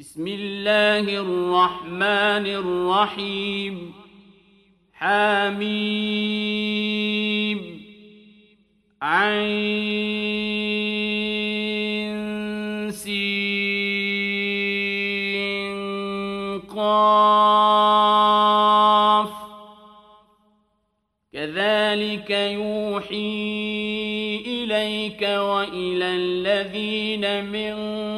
بسم الله الرحمن الرحيم. حميم. عين. سين. قاف. كذلك يوحي إليك وإلى الذين من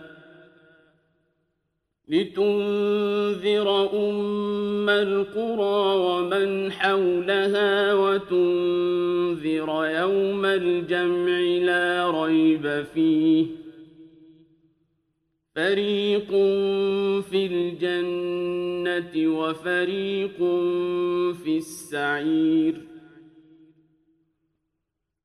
لتنذر أم القرى ومن حولها وتنذر يوم الجمع لا ريب فيه. فريق في الجنة وفريق في السعير.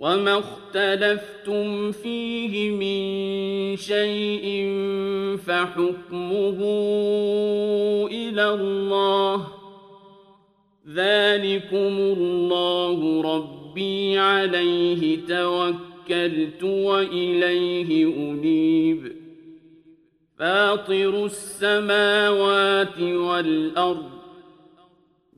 وما اختلفتم فيه من شيء فحكمه إلى الله ذلكم الله ربي عليه توكل توكلت وإليه أنيب فاطر السماوات والأرض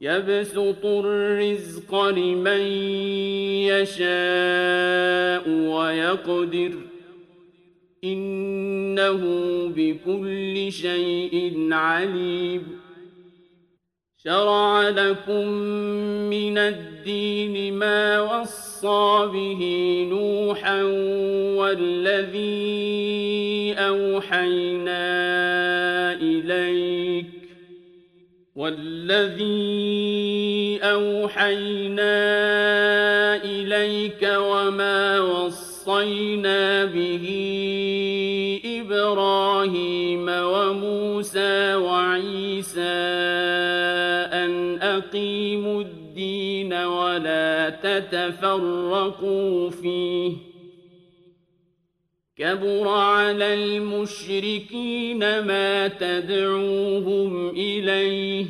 يبسط الرزق لمن يشاء ويقدر. إنه بكل شيء عليم. شرع لكم من الدين ما وصى به نوحا والذي أوحينا والذي أوحينا إليك وما وصينا به إبراهيم وموسى وعيسى أن أقيموا الدين ولا تتفرقوا فيه كبر على المشركين ما تدعوهم إليه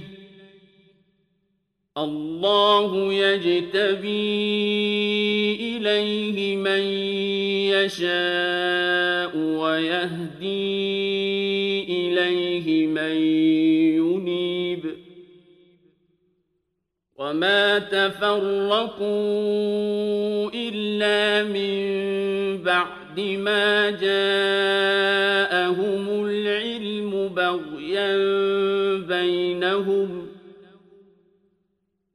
الله يجتبي إليه من يشاء ويهدي إليه من ينيب. وما تفرقوا إلا من بعد ما جاءهم العلم بغيا بينهم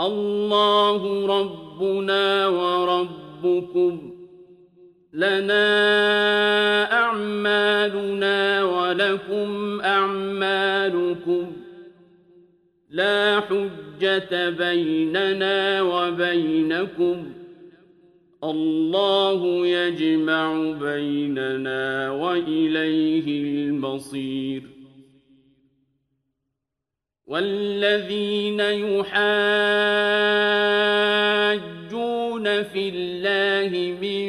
الله ربنا وربكم لنا أعمالنا ولكم أعمالكم لا حجة بيننا وبينكم الله يجمع بيننا وإليه المصير والذين يحاجون في الله من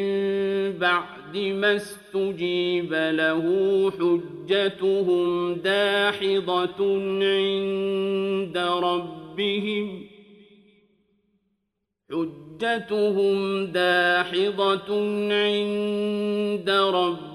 بعد ما استجيب له حجتهم داحضة عند ربهم حجتهم داحضة عند ربهم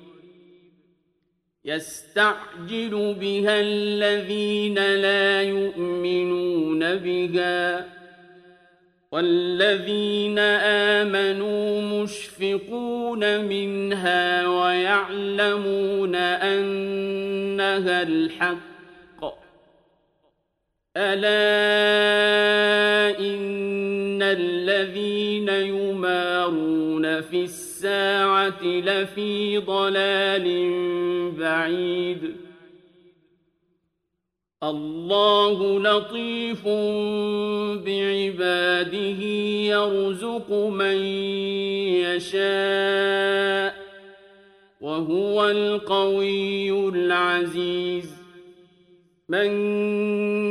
يستعجل بها الذين لا يؤمنون بها والذين آمنوا مشفقون منها ويعلمون أنها الحق ألا إن الذين يمارون في الساعة لفي ضلال بعيد. الله لطيف بعباده يرزق من يشاء وهو القوي العزيز. من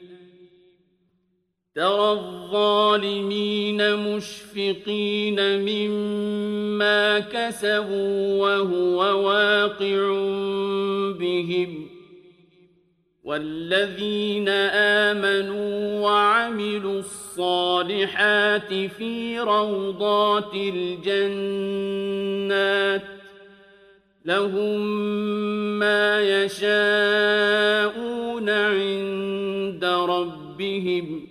ترى الظالمين مشفقين مما كسبوا وهو واقع بهم والذين آمنوا وعملوا الصالحات في روضات الجنات لهم ما يشاءون عند ربهم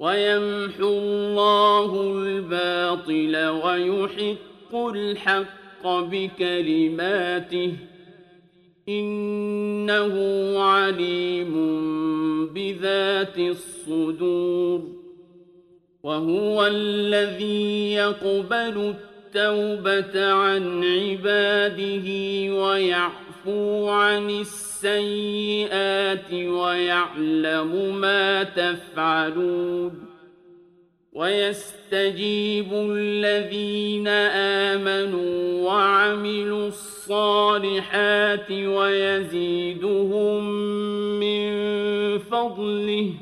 ويمحو الله الباطل ويحق الحق بكلماته إنه عليم بذات الصدور وهو الذي يقبل التوبة عن عباده ويعفو عن السيئات ويعلم ما تفعلون ويستجيب الذين آمنوا وعملوا الصالحات ويزيدهم من فضله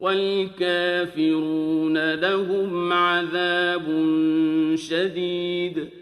والكافرون لهم عذاب شديد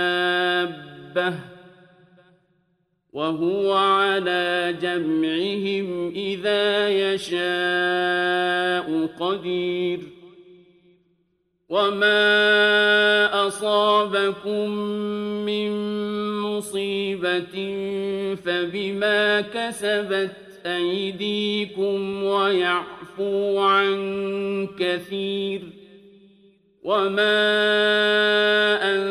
دابة وهو على جمعهم إذا يشاء قدير وما أصابكم من مصيبة فبما كسبت أيديكم ويعفو عن كثير وما أنتم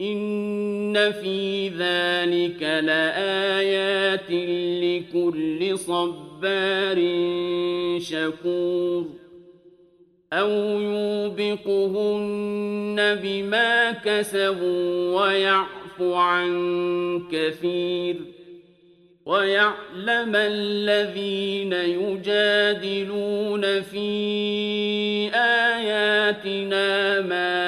إن في ذلك لآيات لكل صبار شكور أو يوبقهن بما كسبوا ويعفو عن كثير ويعلم الذين يجادلون في آياتنا ما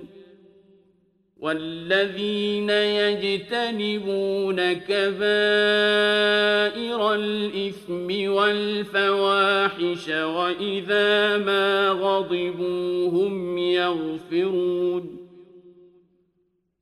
والذين يجتنبون كبائر الإثم والفواحش وإذا ما غضبوا هم يغفرون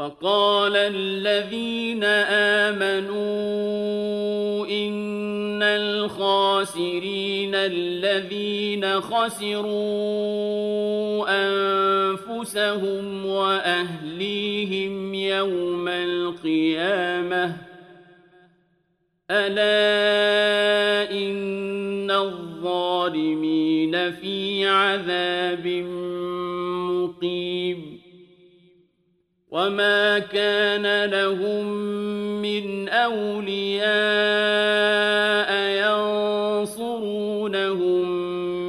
وقال الذين آمنوا إن الخاسرين الذين خسروا أنفسهم وأهليهم يوم القيامة ألا إن الظالمين في عذاب مقيم وما كان لهم من أولياء ينصرونهم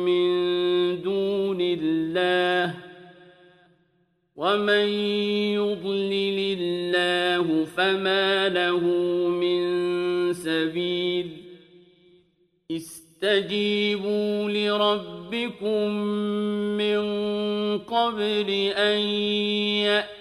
من دون الله ومن يضلل الله فما له من سبيل استجيبوا لربكم من قبل أن يأتي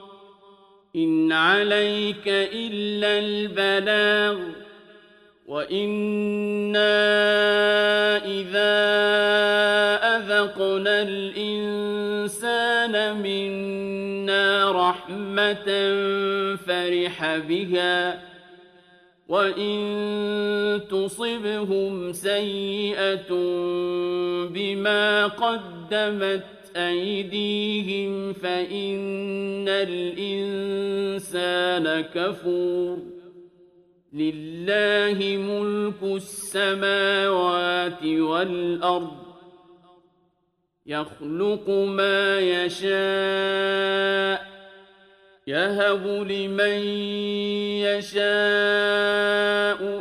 إن عليك إلا البلاغ وإنا إذا أذقنا الإنسان منا رحمة فرح بها وإن تصبهم سيئة بما قدمت أيديهم فإن الإنسان كفور. لله ملك السماوات والأرض يخلق ما يشاء يهب لمن يشاء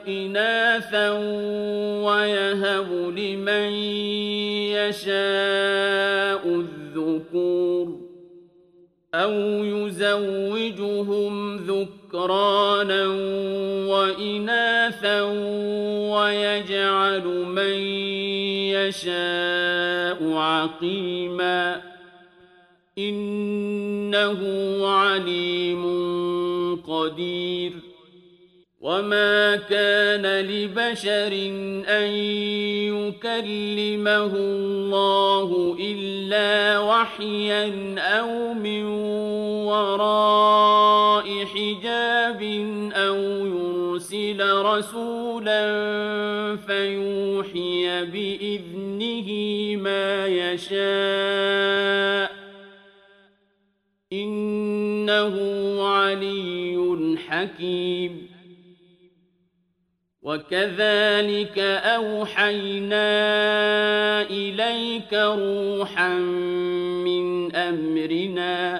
إناثا ويهب لمن يشاء أو يزوجهم ذكرانا وإناثا ويجعل من يشاء عقيما إنه عليم قدير وما كان لبشر أن يكلمه الله إلا وحيا أو من رسولا فيوحي بإذنه ما يشاء. إنه علي حكيم. وكذلك أوحينا إليك روحا من أمرنا